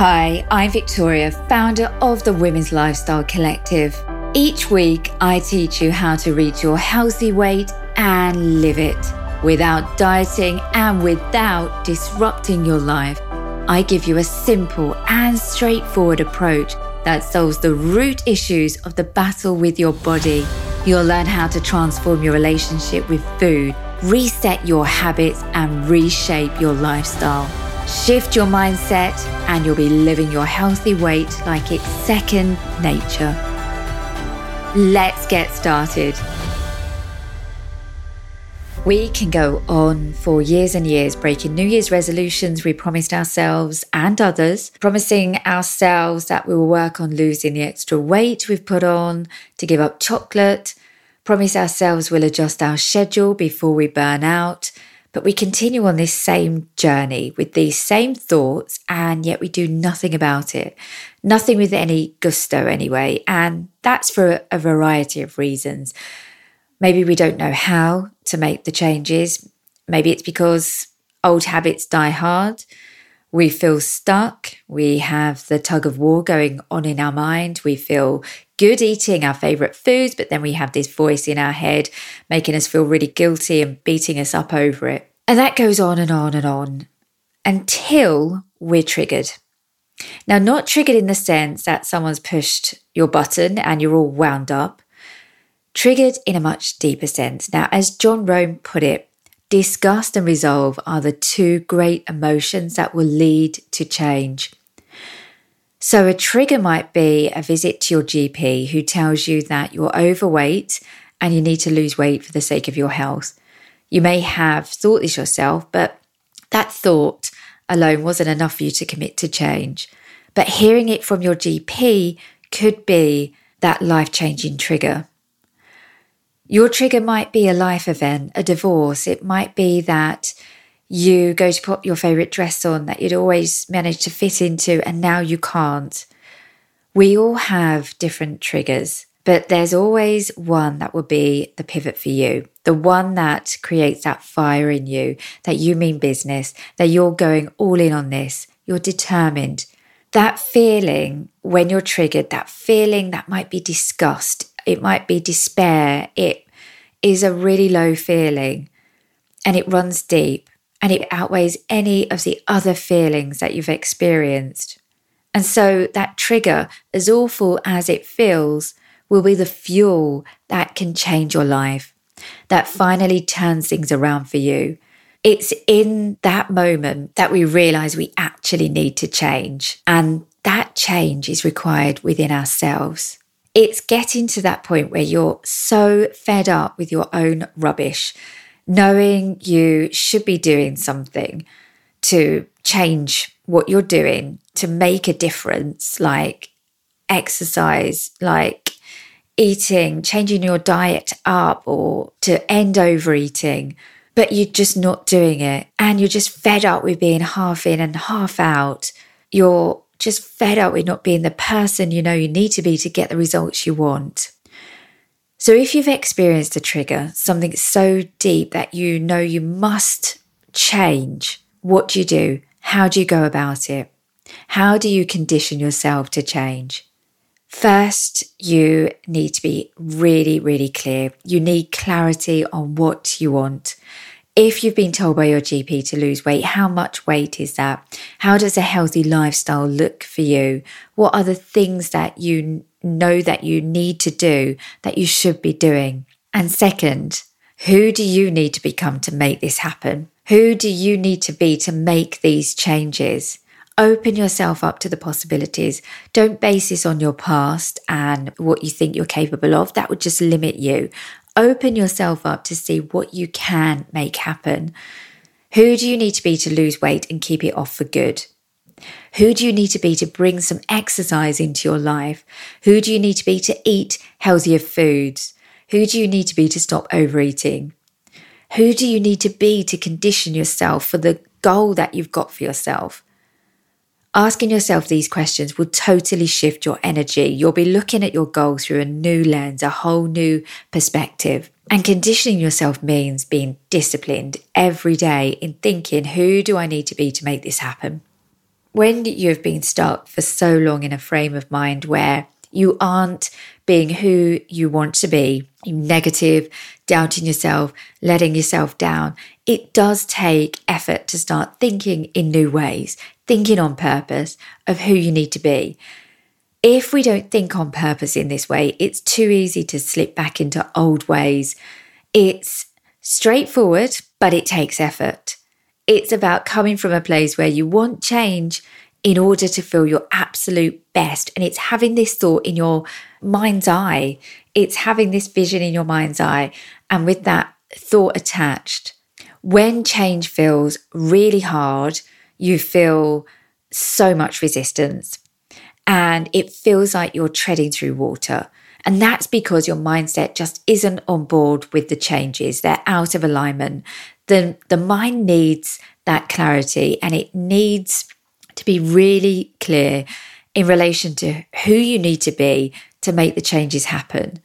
Hi, I'm Victoria, founder of the Women's Lifestyle Collective. Each week, I teach you how to reach your healthy weight and live it without dieting and without disrupting your life. I give you a simple and straightforward approach that solves the root issues of the battle with your body. You'll learn how to transform your relationship with food, reset your habits, and reshape your lifestyle. Shift your mindset, and you'll be living your healthy weight like it's second nature. Let's get started. We can go on for years and years breaking New Year's resolutions we promised ourselves and others, promising ourselves that we will work on losing the extra weight we've put on, to give up chocolate, promise ourselves we'll adjust our schedule before we burn out. But we continue on this same journey with these same thoughts, and yet we do nothing about it. Nothing with any gusto, anyway. And that's for a variety of reasons. Maybe we don't know how to make the changes. Maybe it's because old habits die hard. We feel stuck. We have the tug of war going on in our mind. We feel good eating our favorite foods, but then we have this voice in our head making us feel really guilty and beating us up over it. And that goes on and on and on until we're triggered. Now, not triggered in the sense that someone's pushed your button and you're all wound up, triggered in a much deeper sense. Now, as John Rohn put it, disgust and resolve are the two great emotions that will lead to change. So, a trigger might be a visit to your GP who tells you that you're overweight and you need to lose weight for the sake of your health. You may have thought this yourself, but that thought alone wasn't enough for you to commit to change. But hearing it from your GP could be that life changing trigger. Your trigger might be a life event, a divorce. It might be that you go to put your favorite dress on that you'd always managed to fit into and now you can't. We all have different triggers, but there's always one that will be the pivot for you, the one that creates that fire in you, that you mean business, that you're going all in on this, you're determined. That feeling when you're triggered, that feeling that might be disgust, it might be despair. It is a really low feeling and it runs deep and it outweighs any of the other feelings that you've experienced. And so that trigger, as awful as it feels, will be the fuel that can change your life, that finally turns things around for you. It's in that moment that we realize we actually need to change. And that change is required within ourselves. It's getting to that point where you're so fed up with your own rubbish, knowing you should be doing something to change what you're doing to make a difference, like exercise, like eating, changing your diet up, or to end overeating, but you're just not doing it. And you're just fed up with being half in and half out. You're just fed up with not being the person you know you need to be to get the results you want. So, if you've experienced a trigger, something so deep that you know you must change, what do you do? How do you go about it? How do you condition yourself to change? First, you need to be really, really clear. You need clarity on what you want. If you've been told by your GP to lose weight, how much weight is that? How does a healthy lifestyle look for you? What are the things that you know that you need to do that you should be doing? And second, who do you need to become to make this happen? Who do you need to be to make these changes? Open yourself up to the possibilities. Don't base this on your past and what you think you're capable of. That would just limit you open yourself up to see what you can make happen. Who do you need to be to lose weight and keep it off for good? Who do you need to be to bring some exercise into your life? Who do you need to be to eat healthier foods? Who do you need to be to stop overeating? Who do you need to be to condition yourself for the goal that you've got for yourself? Asking yourself these questions will totally shift your energy. You'll be looking at your goals through a new lens, a whole new perspective. And conditioning yourself means being disciplined every day in thinking, who do I need to be to make this happen? when you've been stuck for so long in a frame of mind where you aren't being who you want to be, you're negative, doubting yourself, letting yourself down, it does take effort to start thinking in new ways, thinking on purpose of who you need to be. If we don't think on purpose in this way, it's too easy to slip back into old ways. It's straightforward, but it takes effort. It's about coming from a place where you want change in order to feel your absolute best. And it's having this thought in your mind's eye, it's having this vision in your mind's eye. And with that thought attached, when change feels really hard, you feel so much resistance and it feels like you're treading through water. And that's because your mindset just isn't on board with the changes. They're out of alignment. The, the mind needs that clarity and it needs to be really clear in relation to who you need to be to make the changes happen.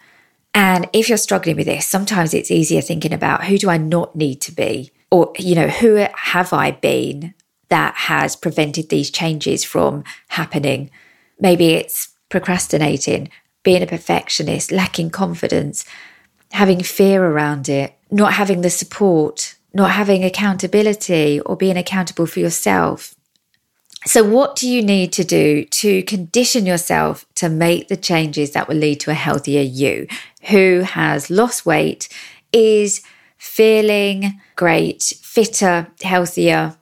And if you're struggling with this, sometimes it's easier thinking about who do I not need to be? Or, you know, who have I been that has prevented these changes from happening? Maybe it's procrastinating, being a perfectionist, lacking confidence, having fear around it, not having the support, not having accountability or being accountable for yourself. So, what do you need to do to condition yourself to make the changes that will lead to a healthier you who has lost weight, is feeling great, fitter, healthier,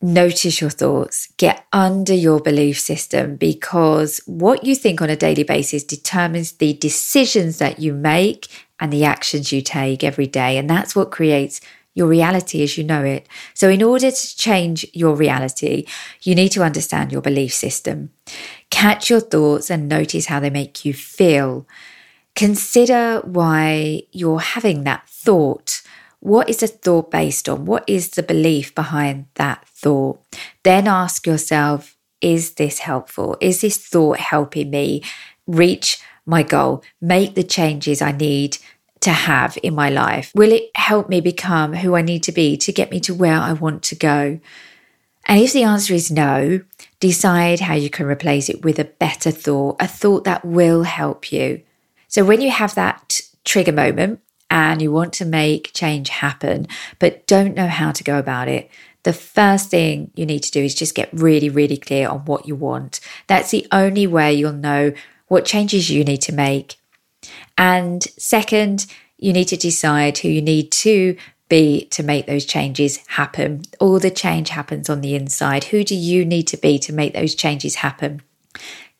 notice your thoughts, get under your belief system because what you think on a daily basis determines the decisions that you make and the actions you take every day. And that's what creates your reality as you know it. So, in order to change your reality, you need to understand your belief system. Catch your thoughts and notice how they make you feel. Consider why you're having that thought. What is the thought based on? What is the belief behind that thought? Then ask yourself, is this helpful? Is this thought helping me reach my goal, make the changes I need to have in my life? Will it help me become who I need to be to get me to where I want to go? And if the answer is no, decide how you can replace it with a better thought, a thought that will help you. So when you have that trigger moment, and you want to make change happen, but don't know how to go about it, the first thing you need to do is just get really, really clear on what you want. That's the only way you'll know what changes you need to make. And second, you need to decide who you need to be to make those changes happen. All the change happens on the inside. Who do you need to be to make those changes happen?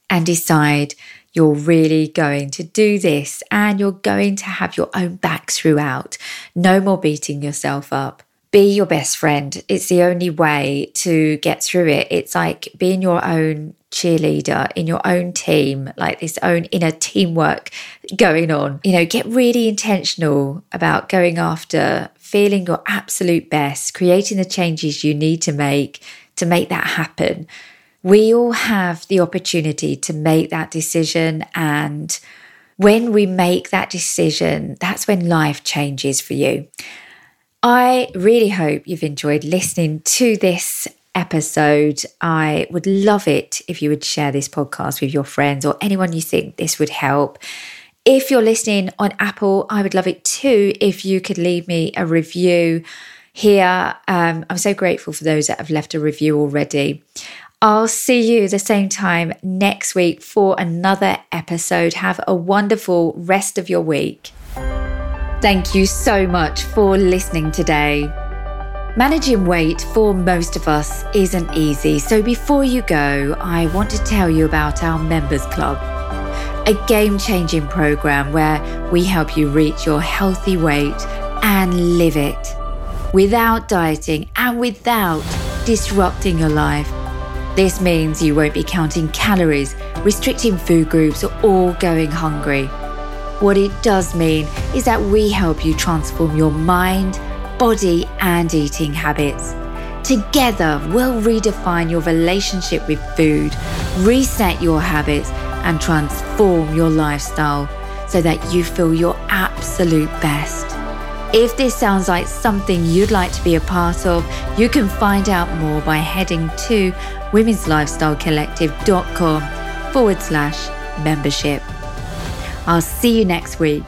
And decide you're really going to do this and you're going to have your own back throughout. No more beating yourself up. Be your best friend. It's the only way to get through it. It's like being your own cheerleader in your own team, like this own inner teamwork going on. You know, get really intentional about going after feeling your absolute best, creating the changes you need to make to make that happen we all have the opportunity to make that decision. And when we make that decision, that's when life changes for you. I really hope you've enjoyed listening to this episode. I would love it if you would share this podcast with your friends or anyone you think this would help. If you're listening on Apple, I would love it too if you could leave me a review here. Um, I'm so grateful for those that have left a review already. I'll see you the same time next week for another episode. Have a wonderful rest of your week. Thank you so much for listening today. Managing weight for most of us isn't easy, so before you go, I want to tell you about our Members Club, a game changing program where we help you reach your healthy weight and live it without dieting and without disrupting your life. This means you won't be counting calories, restricting food groups, or going hungry. What it does mean is that we help you transform your mind, body, and eating habits. Together, we'll redefine your relationship with food, reset your habits, and transform your lifestyle so that you feel your absolute best. If this sounds like something you'd like to be a part of, you can find out more by heading to womenslifestylecollective.com forward slash membership. I'll see you next week.